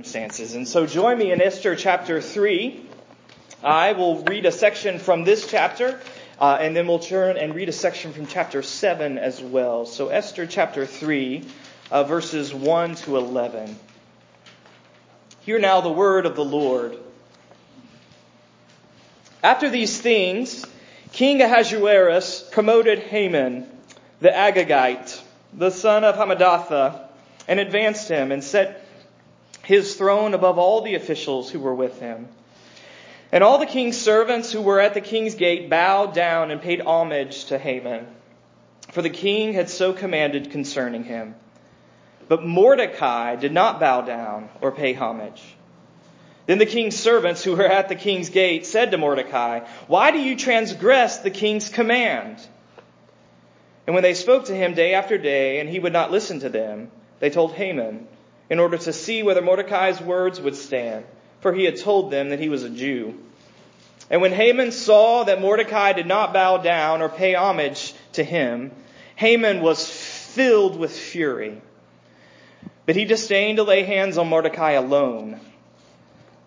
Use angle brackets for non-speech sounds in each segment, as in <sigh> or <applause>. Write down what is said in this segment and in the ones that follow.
circumstances. And so join me in Esther chapter 3. I will read a section from this chapter, uh, and then we'll turn and read a section from chapter 7 as well. So Esther chapter 3, uh, verses 1 to 11. Hear now the word of the Lord. After these things, King Ahasuerus promoted Haman, the Agagite, the son of Hammedatha, and advanced him and set his throne above all the officials who were with him. And all the king's servants who were at the king's gate bowed down and paid homage to Haman, for the king had so commanded concerning him. But Mordecai did not bow down or pay homage. Then the king's servants who were at the king's gate said to Mordecai, Why do you transgress the king's command? And when they spoke to him day after day, and he would not listen to them, they told Haman, in order to see whether Mordecai's words would stand, for he had told them that he was a Jew. And when Haman saw that Mordecai did not bow down or pay homage to him, Haman was filled with fury. But he disdained to lay hands on Mordecai alone.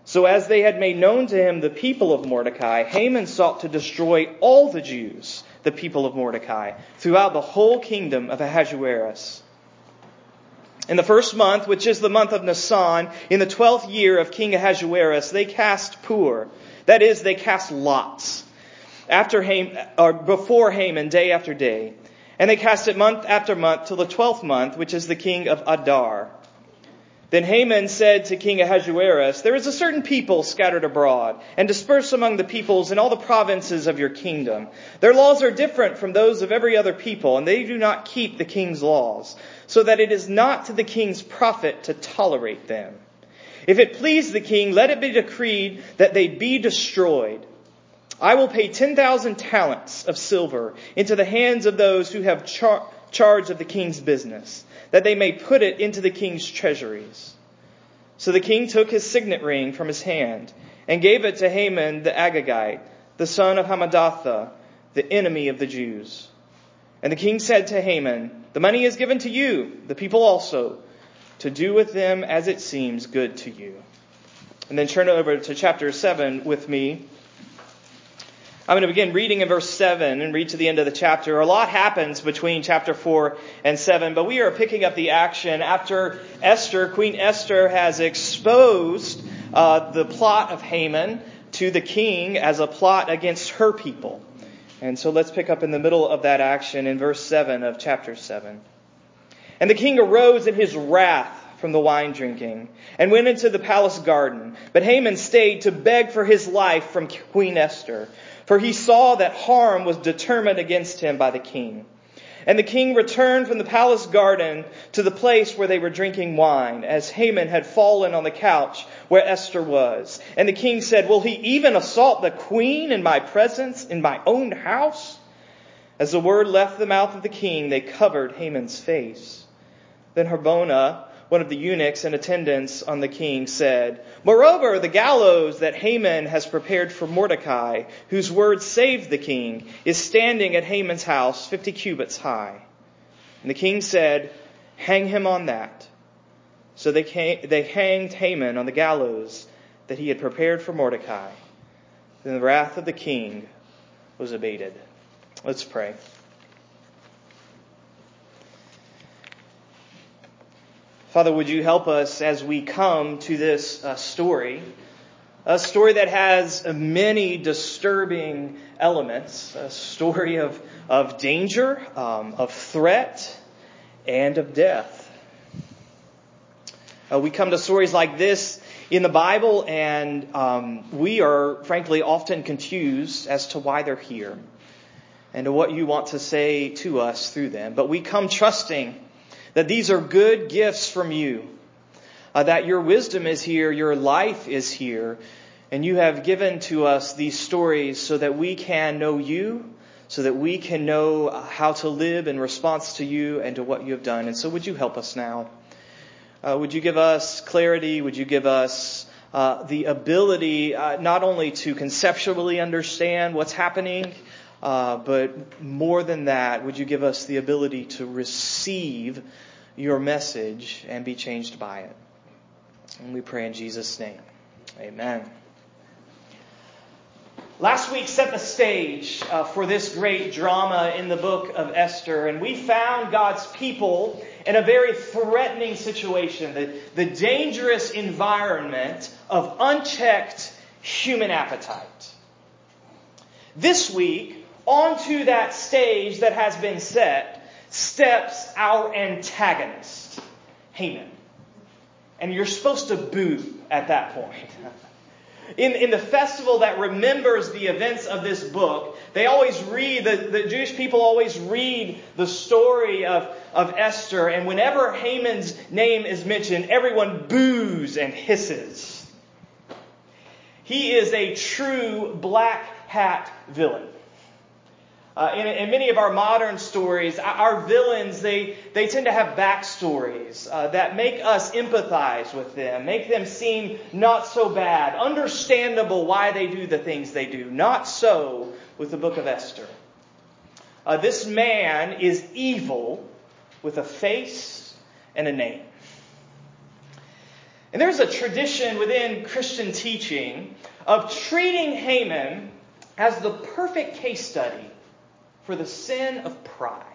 So as they had made known to him the people of Mordecai, Haman sought to destroy all the Jews, the people of Mordecai, throughout the whole kingdom of Ahasuerus. In the first month, which is the month of Nisan, in the twelfth year of King Ahasuerus, they cast Pur. That is, they cast lots. After or before Haman, day after day. And they cast it month after month till the twelfth month, which is the king of Adar. Then Haman said to King Ahasuerus, There is a certain people scattered abroad and dispersed among the peoples in all the provinces of your kingdom. Their laws are different from those of every other people, and they do not keep the king's laws, so that it is not to the king's profit to tolerate them. If it please the king, let it be decreed that they be destroyed. I will pay 10,000 talents of silver into the hands of those who have char- charge of the king's business, that they may put it into the king's treasuries. So the king took his signet ring from his hand and gave it to Haman the Agagite, the son of Hammedatha, the enemy of the Jews. And the king said to Haman, The money is given to you, the people also, to do with them as it seems good to you. And then turn over to chapter 7 with me. I'm going to begin reading in verse 7 and read to the end of the chapter. A lot happens between chapter 4 and 7, but we are picking up the action after Esther, Queen Esther, has exposed uh, the plot of Haman to the king as a plot against her people. And so let's pick up in the middle of that action in verse 7 of chapter 7. And the king arose in his wrath from the wine drinking and went into the palace garden. But Haman stayed to beg for his life from Queen Esther, for he saw that harm was determined against him by the king. And the king returned from the palace garden to the place where they were drinking wine, as Haman had fallen on the couch where Esther was. And the king said, Will he even assault the queen in my presence, in my own house? As the word left the mouth of the king, they covered Haman's face. Then Harbona, one of the eunuchs in attendance on the king, said, Moreover, the gallows that Haman has prepared for Mordecai, whose word saved the king, is standing at Haman's house, fifty cubits high. And the king said, Hang him on that. So they, came, they hanged Haman on the gallows that he had prepared for Mordecai. Then the wrath of the king was abated. Let's pray. Father, would you help us as we come to this uh, story? A story that has many disturbing elements. A story of, of danger, um, of threat, and of death. Uh, we come to stories like this in the Bible, and um, we are frankly often confused as to why they're here and to what you want to say to us through them. But we come trusting that these are good gifts from you, uh, that your wisdom is here, your life is here, and you have given to us these stories so that we can know you, so that we can know how to live in response to you and to what you have done. And so would you help us now? Uh, would you give us clarity? Would you give us uh, the ability uh, not only to conceptually understand what's happening, uh, but more than that, would you give us the ability to receive your message and be changed by it? And we pray in Jesus' name. Amen. Last week set the stage uh, for this great drama in the book of Esther, and we found God's people in a very threatening situation the, the dangerous environment of unchecked human appetite. This week, onto that stage that has been set, steps our antagonist, Haman. And you're supposed to boo at that point. <laughs> In, in the festival that remembers the events of this book, they always read, the, the Jewish people always read the story of, of Esther, and whenever Haman's name is mentioned, everyone boos and hisses. He is a true black hat villain. Uh, in, in, many of our modern stories, our villains, they, they tend to have backstories uh, that make us empathize with them, make them seem not so bad, understandable why they do the things they do. Not so with the book of Esther. Uh, this man is evil with a face and a name. And there's a tradition within Christian teaching of treating Haman as the perfect case study for the sin of pride.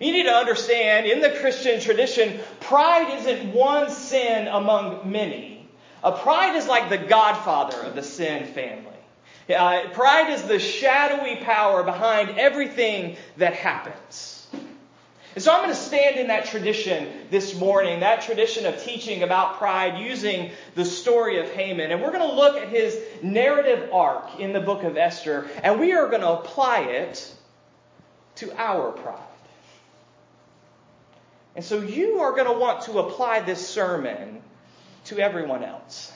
You need to understand, in the Christian tradition, pride isn't one sin among many. A pride is like the godfather of the sin family. Uh, pride is the shadowy power behind everything that happens. And so I'm going to stand in that tradition this morning, that tradition of teaching about pride using the story of Haman. And we're going to look at his narrative arc in the book of Esther, and we are going to apply it to our pride. And so you are going to want to apply this sermon to everyone else.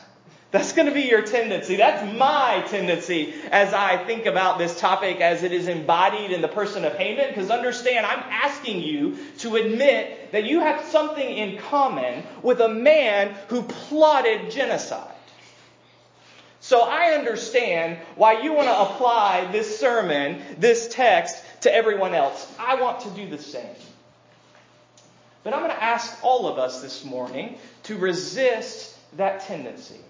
That's going to be your tendency. That's my tendency as I think about this topic as it is embodied in the person of Haman. Because understand, I'm asking you to admit that you have something in common with a man who plotted genocide. So I understand why you want to apply this sermon, this text, to everyone else. I want to do the same. But I'm going to ask all of us this morning to resist that tendency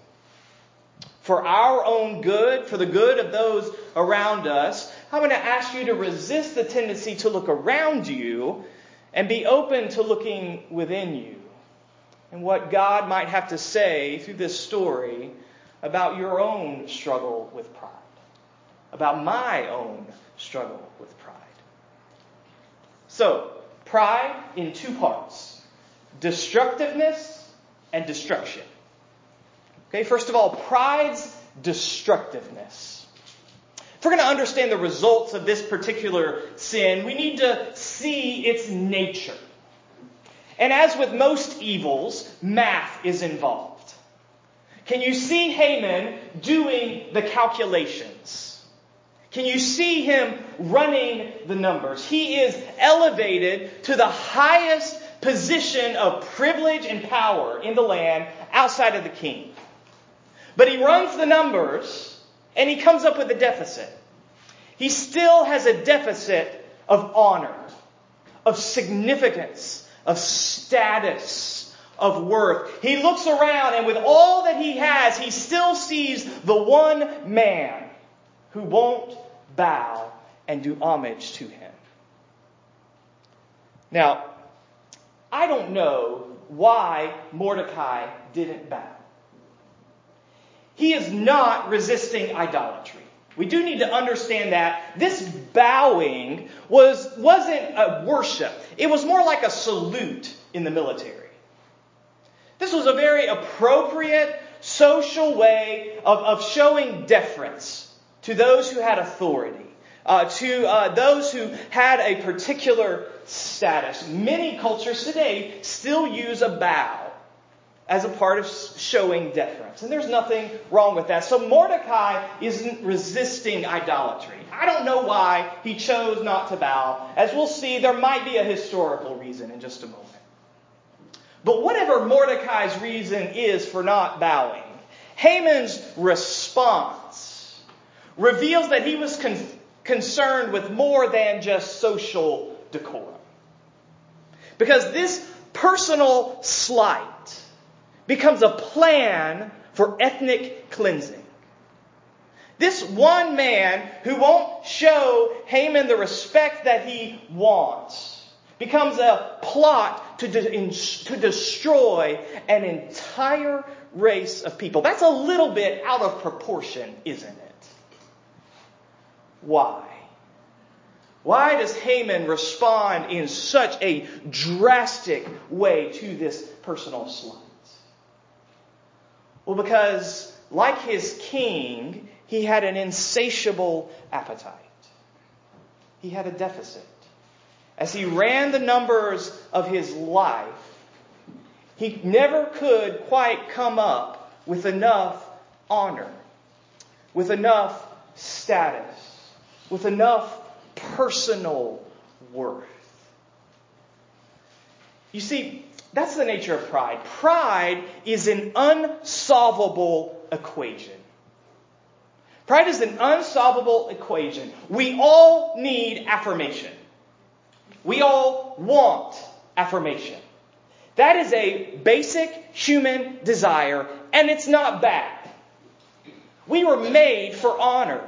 for our own good, for the good of those around us, I'm going to ask you to resist the tendency to look around you and be open to looking within you and what God might have to say through this story about your own struggle with pride, about my own struggle with pride. So, pride in two parts destructiveness and destruction. Okay, first of all, pride's destructiveness. If we're going to understand the results of this particular sin, we need to see its nature. And as with most evils, math is involved. Can you see Haman doing the calculations? Can you see him running the numbers? He is elevated to the highest position of privilege and power in the land outside of the king. But he runs the numbers and he comes up with a deficit. He still has a deficit of honor, of significance, of status, of worth. He looks around and with all that he has, he still sees the one man who won't bow and do homage to him. Now, I don't know why Mordecai didn't bow. He is not resisting idolatry. We do need to understand that this bowing was, wasn't a worship. It was more like a salute in the military. This was a very appropriate social way of, of showing deference to those who had authority, uh, to uh, those who had a particular status. Many cultures today still use a bow as a part of showing deference. And there's nothing wrong with that. So Mordecai isn't resisting idolatry. I don't know why he chose not to bow. As we'll see, there might be a historical reason in just a moment. But whatever Mordecai's reason is for not bowing, Haman's response reveals that he was con- concerned with more than just social decorum. Because this personal slight becomes a plan for ethnic cleansing. This one man who won't show Haman the respect that he wants becomes a plot to, de- to destroy an entire race of people. That's a little bit out of proportion, isn't it? Why? Why does Haman respond in such a drastic way to this personal slight? Well, because like his king, he had an insatiable appetite. He had a deficit. As he ran the numbers of his life, he never could quite come up with enough honor, with enough status, with enough personal worth. You see, that's the nature of pride. Pride is an unsolvable equation. Pride is an unsolvable equation. We all need affirmation. We all want affirmation. That is a basic human desire, and it's not bad. We were made for honor.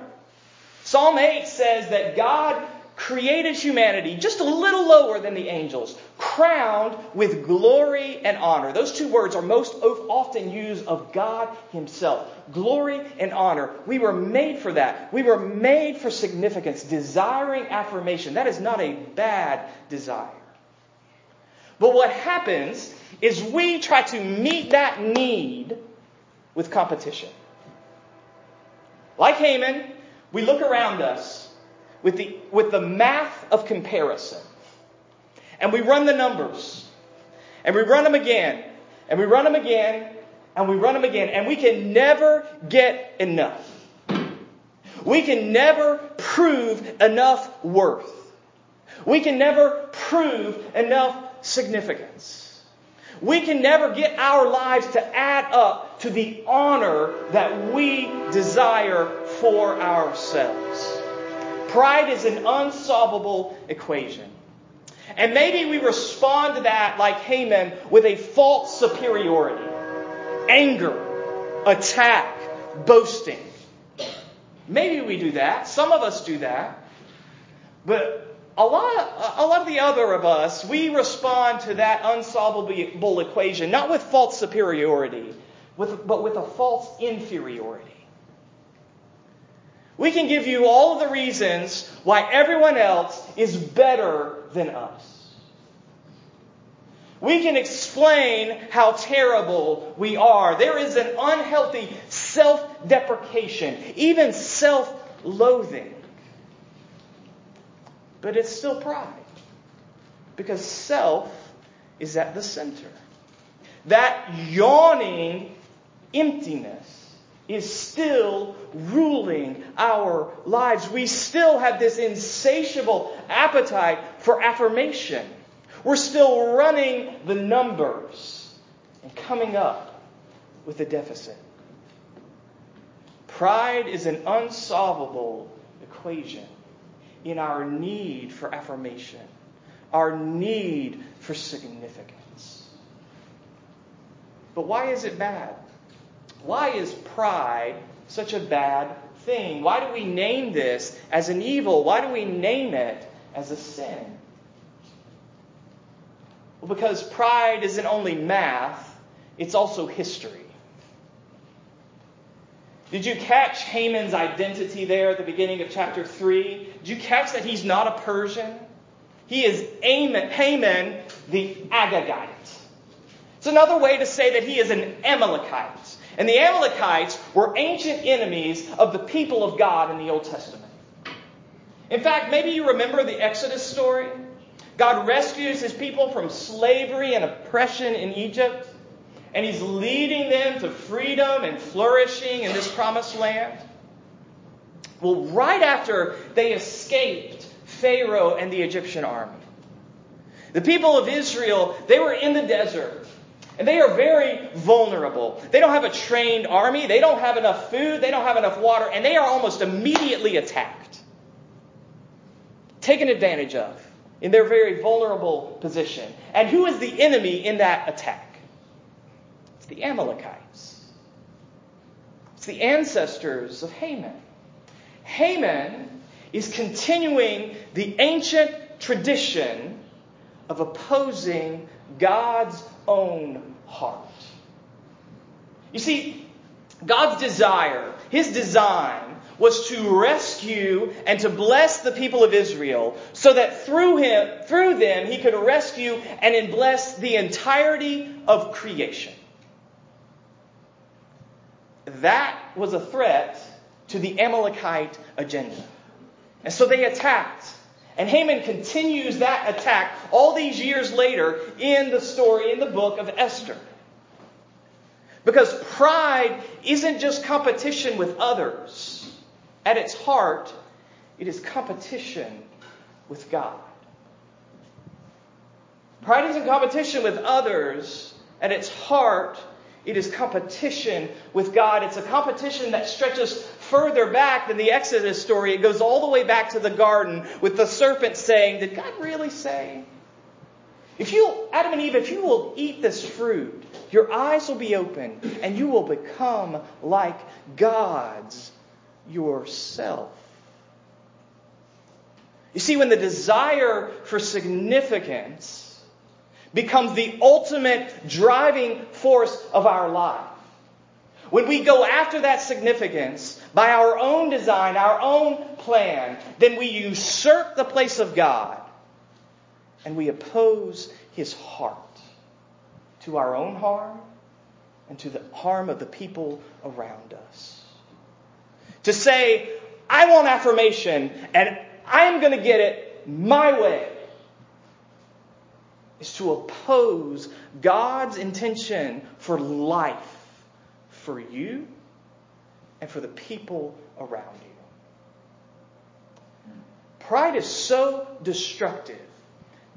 Psalm 8 says that God created humanity just a little lower than the angels, crowned with glory and honor. Those two words are most often used of God Himself glory and honor. We were made for that. We were made for significance, desiring affirmation. That is not a bad desire. But what happens is we try to meet that need with competition. Like Haman, we look around us with the, with the math of comparison. And we run the numbers. And we run them again. And we run them again. And we run them again. And we can never get enough. We can never prove enough worth. We can never prove enough significance. We can never get our lives to add up to the honor that we desire for ourselves. Pride is an unsolvable equation. And maybe we respond to that like Haman with a false superiority, anger, attack, boasting. Maybe we do that. Some of us do that. But a lot, a lot of the other of us, we respond to that unsolvable equation, not with false superiority, with, but with a false inferiority. We can give you all the reasons why everyone else is better than us. We can explain how terrible we are. There is an unhealthy self deprecation, even self loathing. But it's still pride. Because self is at the center. That yawning emptiness is still ruling our lives. We still have this insatiable appetite for affirmation. We're still running the numbers and coming up with a deficit. Pride is an unsolvable equation in our need for affirmation, our need for significance. But why is it bad? Why is pride such a bad thing? Why do we name this as an evil? Why do we name it as a sin? Well, because pride isn't only math, it's also history. Did you catch Haman's identity there at the beginning of chapter 3? Did you catch that he's not a Persian? He is Haman the Agagite. It's another way to say that he is an Amalekite. And the Amalekites were ancient enemies of the people of God in the Old Testament. In fact, maybe you remember the Exodus story. God rescues his people from slavery and oppression in Egypt, and he's leading them to freedom and flourishing in this promised land. Well, right after they escaped Pharaoh and the Egyptian army, the people of Israel, they were in the desert. And they are very vulnerable. They don't have a trained army. They don't have enough food. They don't have enough water. And they are almost immediately attacked, taken advantage of in their very vulnerable position. And who is the enemy in that attack? It's the Amalekites. It's the ancestors of Haman. Haman is continuing the ancient tradition of opposing God's own heart. You see, God's desire, his design, was to rescue and to bless the people of Israel so that through him through them he could rescue and bless the entirety of creation. That was a threat to the Amalekite agenda. And so they attacked. And Haman continues that attack all these years later in the story, in the book of Esther. Because pride isn't just competition with others. At its heart, it is competition with God. Pride isn't competition with others. At its heart, it is competition with God. It's a competition that stretches further back than the Exodus story. It goes all the way back to the garden with the serpent saying, Did God really say? If you, Adam and Eve, if you will eat this fruit, your eyes will be open and you will become like gods yourself. You see, when the desire for significance becomes the ultimate driving force of our life, when we go after that significance by our own design, our own plan, then we usurp the place of God and we oppose his heart to our own harm and to the harm of the people around us. To say, I want affirmation and I'm going to get it my way, is to oppose God's intention for life for you and for the people around you. Pride is so destructive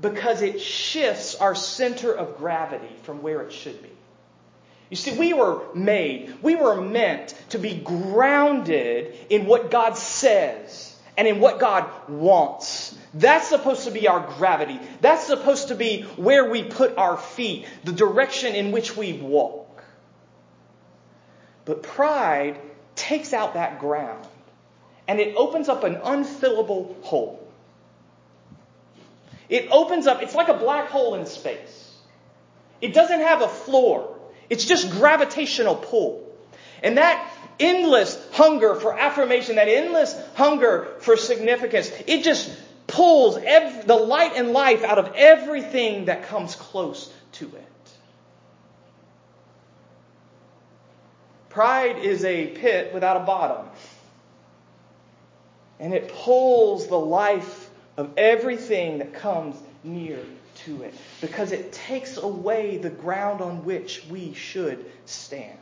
because it shifts our center of gravity from where it should be. You see, we were made, we were meant to be grounded in what God says and in what God wants. That's supposed to be our gravity. That's supposed to be where we put our feet, the direction in which we walk. But pride takes out that ground and it opens up an unfillable hole. It opens up, it's like a black hole in space. It doesn't have a floor. It's just gravitational pull. And that endless hunger for affirmation, that endless hunger for significance, it just pulls every, the light and life out of everything that comes close to it. Pride is a pit without a bottom. And it pulls the life of everything that comes near to it because it takes away the ground on which we should stand.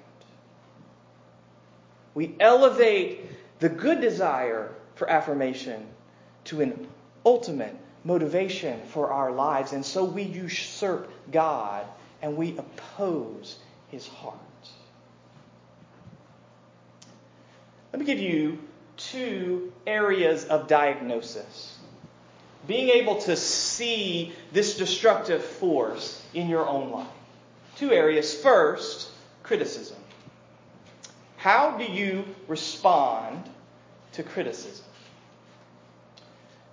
We elevate the good desire for affirmation to an ultimate motivation for our lives, and so we usurp God and we oppose his heart. Let me give you two areas of diagnosis being able to see this destructive force in your own life. Two areas. First, criticism. How do you respond to criticism?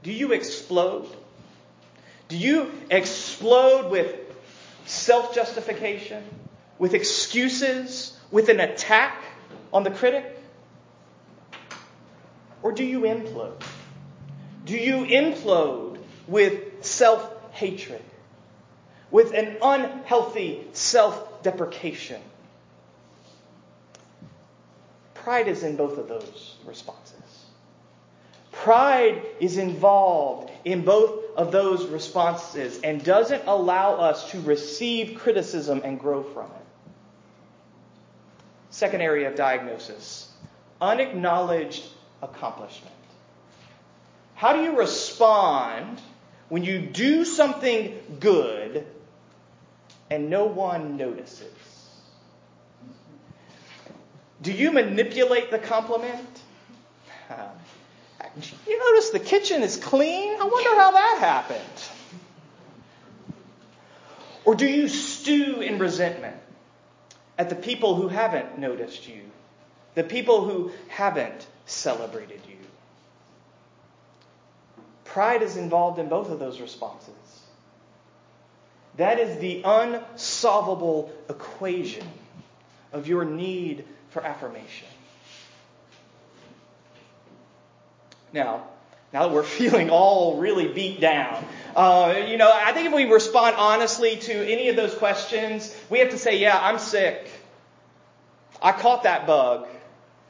Do you explode? Do you explode with self justification, with excuses, with an attack on the critic? Or do you implode? Do you implode with self hatred, with an unhealthy self deprecation? Pride is in both of those responses. Pride is involved in both of those responses and doesn't allow us to receive criticism and grow from it. Second area of diagnosis unacknowledged accomplishment. How do you respond when you do something good and no one notices? Do you manipulate the compliment? <laughs> You notice the kitchen is clean? I wonder how that happened. Or do you stew in resentment? at the people who haven't noticed you, the people who haven't celebrated you. Pride is involved in both of those responses. That is the unsolvable equation of your need for affirmation. Now, now that we're <laughs> feeling all really beat down, uh, you know, I think if we respond honestly to any of those questions, we have to say, yeah, I'm sick. I caught that bug.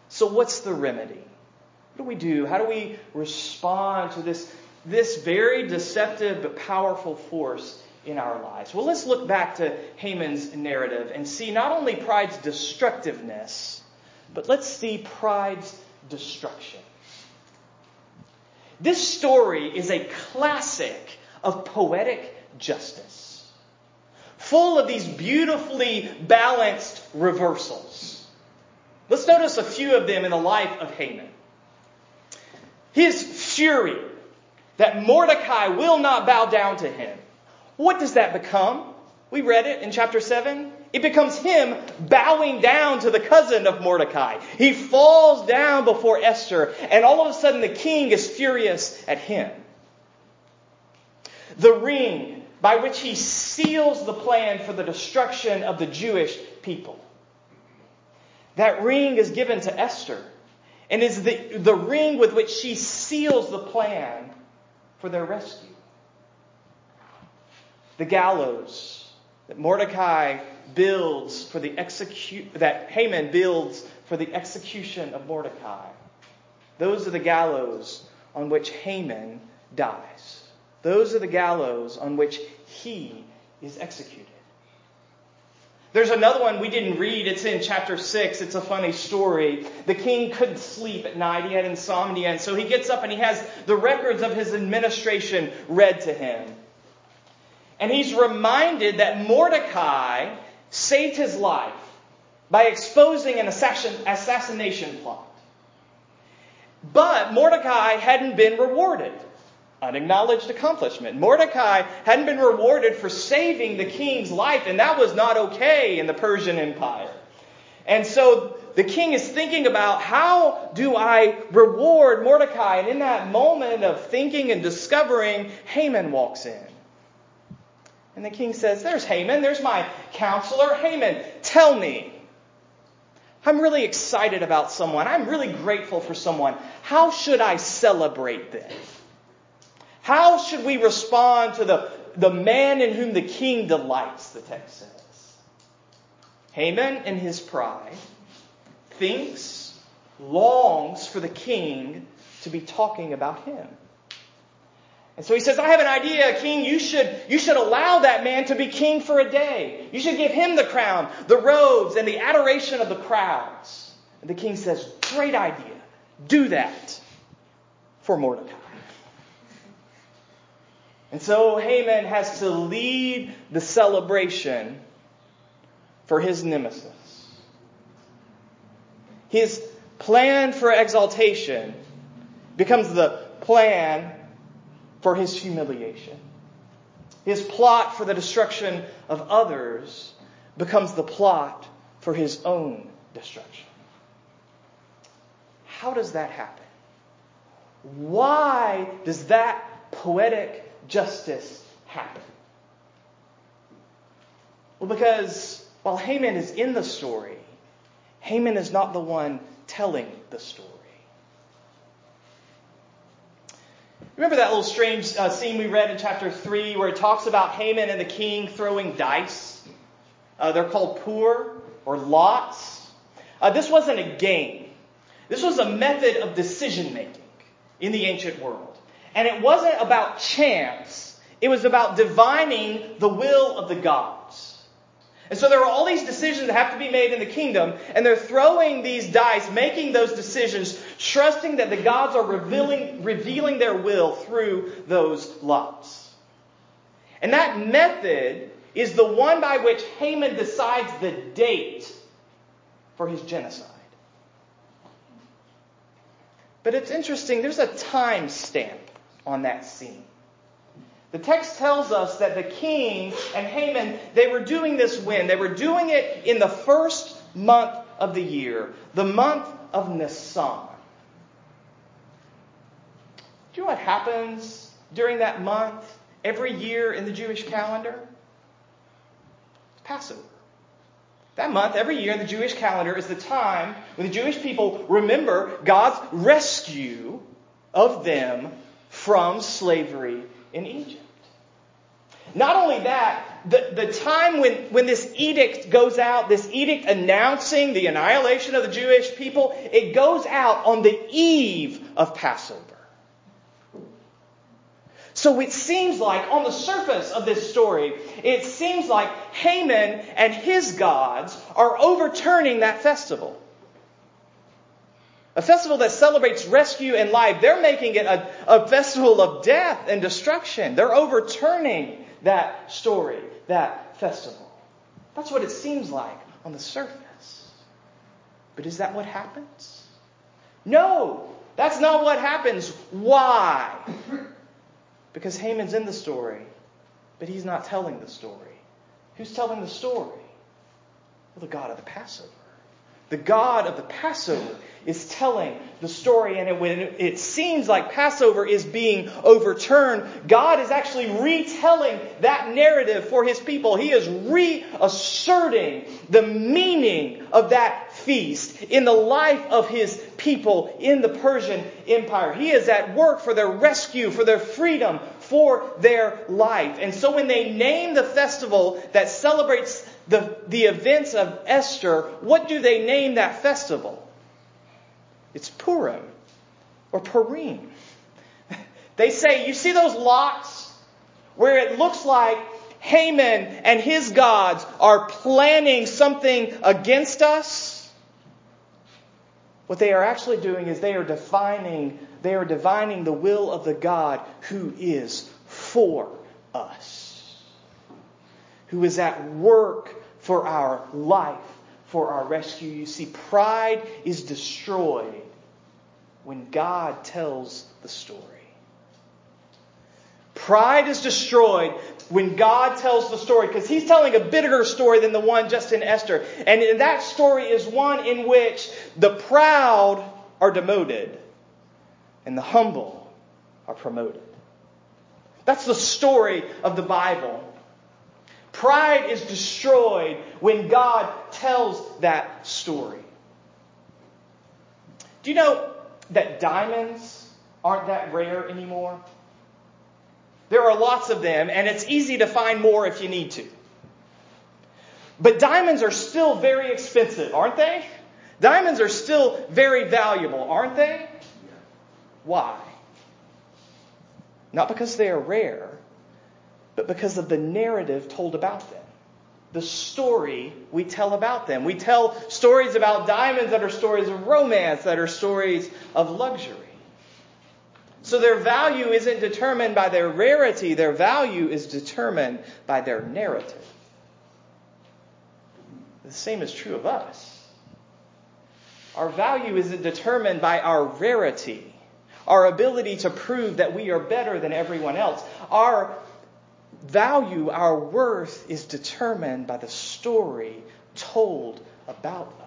So what's the remedy? What do we do? How do we respond to this, this very deceptive but powerful force in our lives? Well, let's look back to Haman's narrative and see not only pride's destructiveness, but let's see pride's destruction. This story is a classic of poetic justice, full of these beautifully balanced reversals. Let's notice a few of them in the life of Haman. His fury that Mordecai will not bow down to him. What does that become? We read it in chapter 7. It becomes him bowing down to the cousin of Mordecai. He falls down before Esther, and all of a sudden the king is furious at him. The ring by which he seals the plan for the destruction of the Jewish people. That ring is given to Esther, and is the, the ring with which she seals the plan for their rescue. The gallows that Mordecai builds for the execute that Haman builds for the execution of Mordecai. Those are the gallows on which Haman dies. Those are the gallows on which he is executed. There's another one we didn't read. It's in chapter 6. It's a funny story. The king couldn't sleep at night. He had insomnia. And so he gets up and he has the records of his administration read to him. And he's reminded that Mordecai saved his life by exposing an assassination plot. But Mordecai hadn't been rewarded. Unacknowledged accomplishment. Mordecai hadn't been rewarded for saving the king's life, and that was not okay in the Persian Empire. And so the king is thinking about how do I reward Mordecai? And in that moment of thinking and discovering, Haman walks in. And the king says, There's Haman, there's my counselor. Haman, tell me. I'm really excited about someone. I'm really grateful for someone. How should I celebrate this? How should we respond to the, the man in whom the king delights, the text says? Haman, in his pride, thinks, longs for the king to be talking about him. And so he says, I have an idea, king. You should, you should allow that man to be king for a day. You should give him the crown, the robes, and the adoration of the crowds. And the king says, Great idea. Do that for Mordecai. And so Haman has to lead the celebration for his nemesis. His plan for exaltation becomes the plan for his humiliation. His plot for the destruction of others becomes the plot for his own destruction. How does that happen? Why does that poetic justice happen? Well, because while Haman is in the story, Haman is not the one telling the story. Remember that little strange uh, scene we read in chapter 3 where it talks about Haman and the king throwing dice? Uh, they're called Pur or lots. Uh, this wasn't a game, this was a method of decision making in the ancient world. And it wasn't about chance, it was about divining the will of the gods. And so there are all these decisions that have to be made in the kingdom, and they're throwing these dice, making those decisions, trusting that the gods are revealing, revealing their will through those lots. And that method is the one by which Haman decides the date for his genocide. But it's interesting, there's a time stamp on that scene. The text tells us that the king and Haman, they were doing this when? They were doing it in the first month of the year, the month of Nisan. Do you know what happens during that month every year in the Jewish calendar? It's Passover. That month, every year in the Jewish calendar, is the time when the Jewish people remember God's rescue of them from slavery in Egypt. Not only that, the, the time when, when this edict goes out, this edict announcing the annihilation of the Jewish people, it goes out on the eve of Passover. So it seems like, on the surface of this story, it seems like Haman and his gods are overturning that festival. A festival that celebrates rescue and life. They're making it a, a festival of death and destruction. They're overturning that story, that festival. That's what it seems like on the surface. But is that what happens? No, that's not what happens. Why? Because Haman's in the story, but he's not telling the story. Who's telling the story? Well, the God of the Passover. The God of the Passover is telling the story, and when it seems like Passover is being overturned, God is actually retelling that narrative for his people. He is reasserting the meaning of that feast in the life of his people in the Persian Empire. He is at work for their rescue, for their freedom, for their life. And so when they name the festival that celebrates the, the events of Esther, what do they name that festival? It's Purim or Purim. <laughs> They say, you see those lots where it looks like Haman and his gods are planning something against us? What they are actually doing is they are defining, they are divining the will of the God who is for us, who is at work for our life, for our rescue. You see, pride is destroyed when God tells the story. Pride is destroyed when God tells the story because he's telling a bigger story than the one just in Esther. And that story is one in which the proud are demoted and the humble are promoted. That's the story of the Bible. Pride is destroyed when God tells that story. Do you know that diamonds aren't that rare anymore? There are lots of them, and it's easy to find more if you need to. But diamonds are still very expensive, aren't they? Diamonds are still very valuable, aren't they? Why? Not because they are rare, but because of the narrative told about them. The story we tell about them. We tell stories about diamonds that are stories of romance, that are stories of luxury. So their value isn't determined by their rarity, their value is determined by their narrative. The same is true of us. Our value isn't determined by our rarity, our ability to prove that we are better than everyone else. Our value, our worth, is determined by the story told about.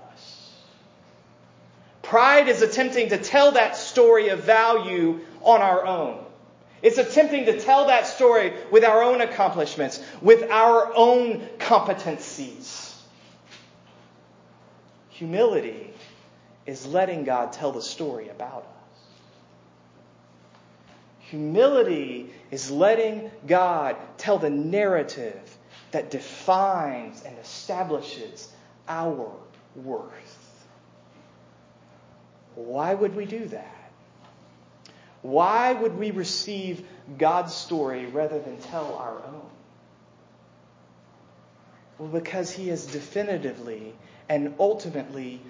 Pride is attempting to tell that story of value on our own. It's attempting to tell that story with our own accomplishments, with our own competencies. Humility is letting God tell the story about us. Humility is letting God tell the narrative that defines and establishes our worth. Why would we do that? Why would we receive God's story rather than tell our own? Well, because He has definitively and ultimately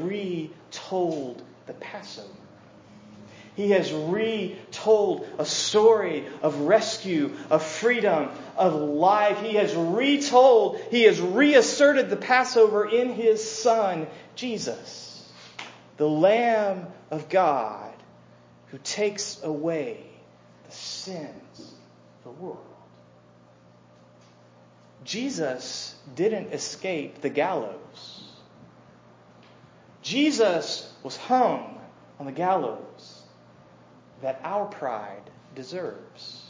retold the Passover. He has retold a story of rescue, of freedom, of life. He has retold, he has reasserted the Passover in his Son, Jesus, the Lamb of God who takes away the sins of the world. Jesus didn't escape the gallows. Jesus was hung on the gallows that our pride deserves.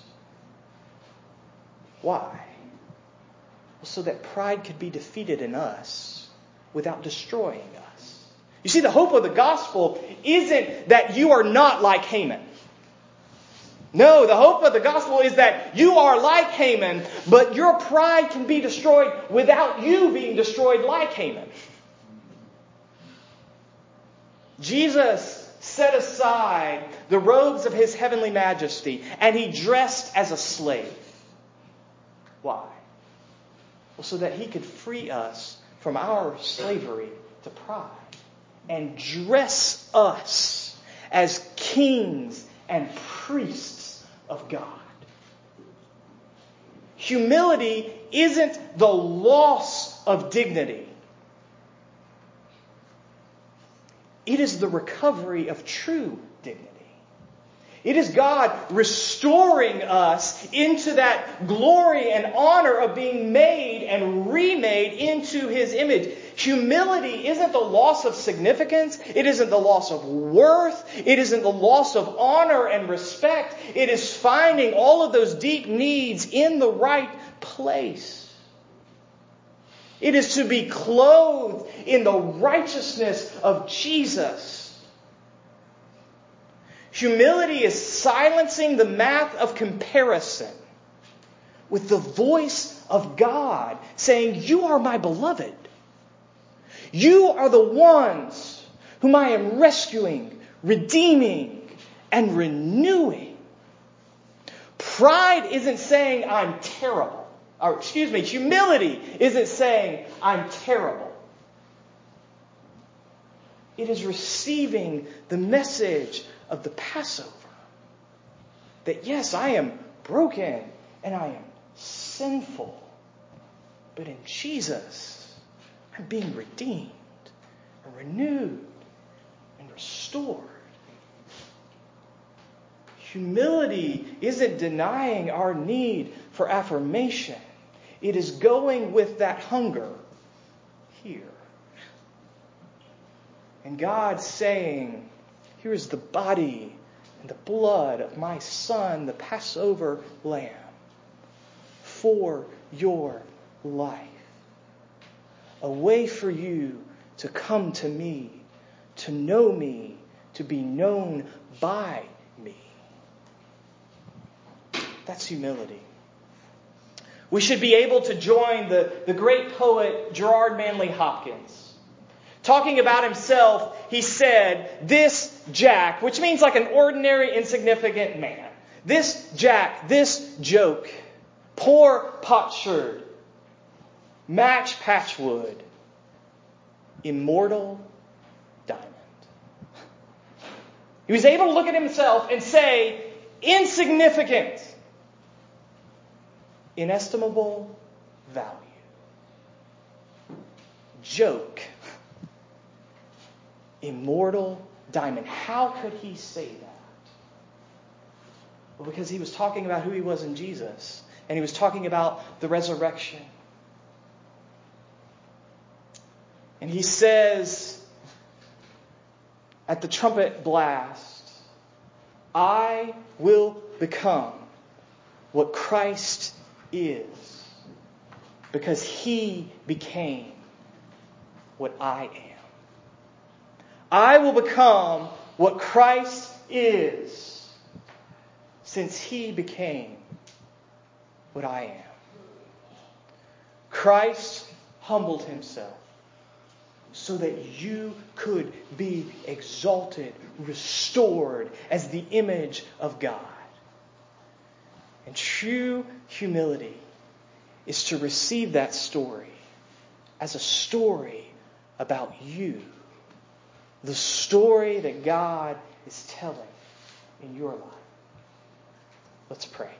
Why? So that pride could be defeated in us without destroying us. You see, the hope of the gospel isn't that you are not like Haman. No, the hope of the gospel is that you are like Haman, but your pride can be destroyed without you being destroyed like Haman. Jesus set aside the robes of his heavenly majesty and he dressed as a slave. Why? Well, so that he could free us from our slavery to pride and dress us as kings and priests of God. Humility isn't the loss of dignity. It is the recovery of true. It is God restoring us into that glory and honor of being made and remade into His image. Humility isn't the loss of significance. It isn't the loss of worth. It isn't the loss of honor and respect. It is finding all of those deep needs in the right place. It is to be clothed in the righteousness of Jesus. Humility is silencing the math of comparison with the voice of God saying, You are my beloved. You are the ones whom I am rescuing, redeeming, and renewing. Pride isn't saying I'm terrible. Or, excuse me, humility isn't saying I'm terrible. It is receiving the message of the Passover. That yes, I am broken and I am sinful. But in Jesus, I'm being redeemed and renewed and restored. Humility isn't denying our need for affirmation. It is going with that hunger here. And God saying, Here is the body and the blood of my Son, the Passover lamb, for your life. A way for you to come to me, to know me, to be known by me. That's humility. We should be able to join the, the great poet Gerard Manley Hopkins. Talking about himself, he said, This Jack, which means like an ordinary, insignificant man, this Jack, this joke, poor potsherd, match patchwood, immortal diamond. He was able to look at himself and say, insignificant inestimable value. Joke. Immortal diamond. How could he say that? Well, because he was talking about who he was in Jesus, and he was talking about the resurrection. And he says at the trumpet blast, I will become what Christ is because he became what I am. I will become what Christ is since he became what I am. Christ humbled himself so that you could be exalted, restored as the image of God. And true humility is to receive that story as a story about you. The story that God is telling in your life. Let's pray.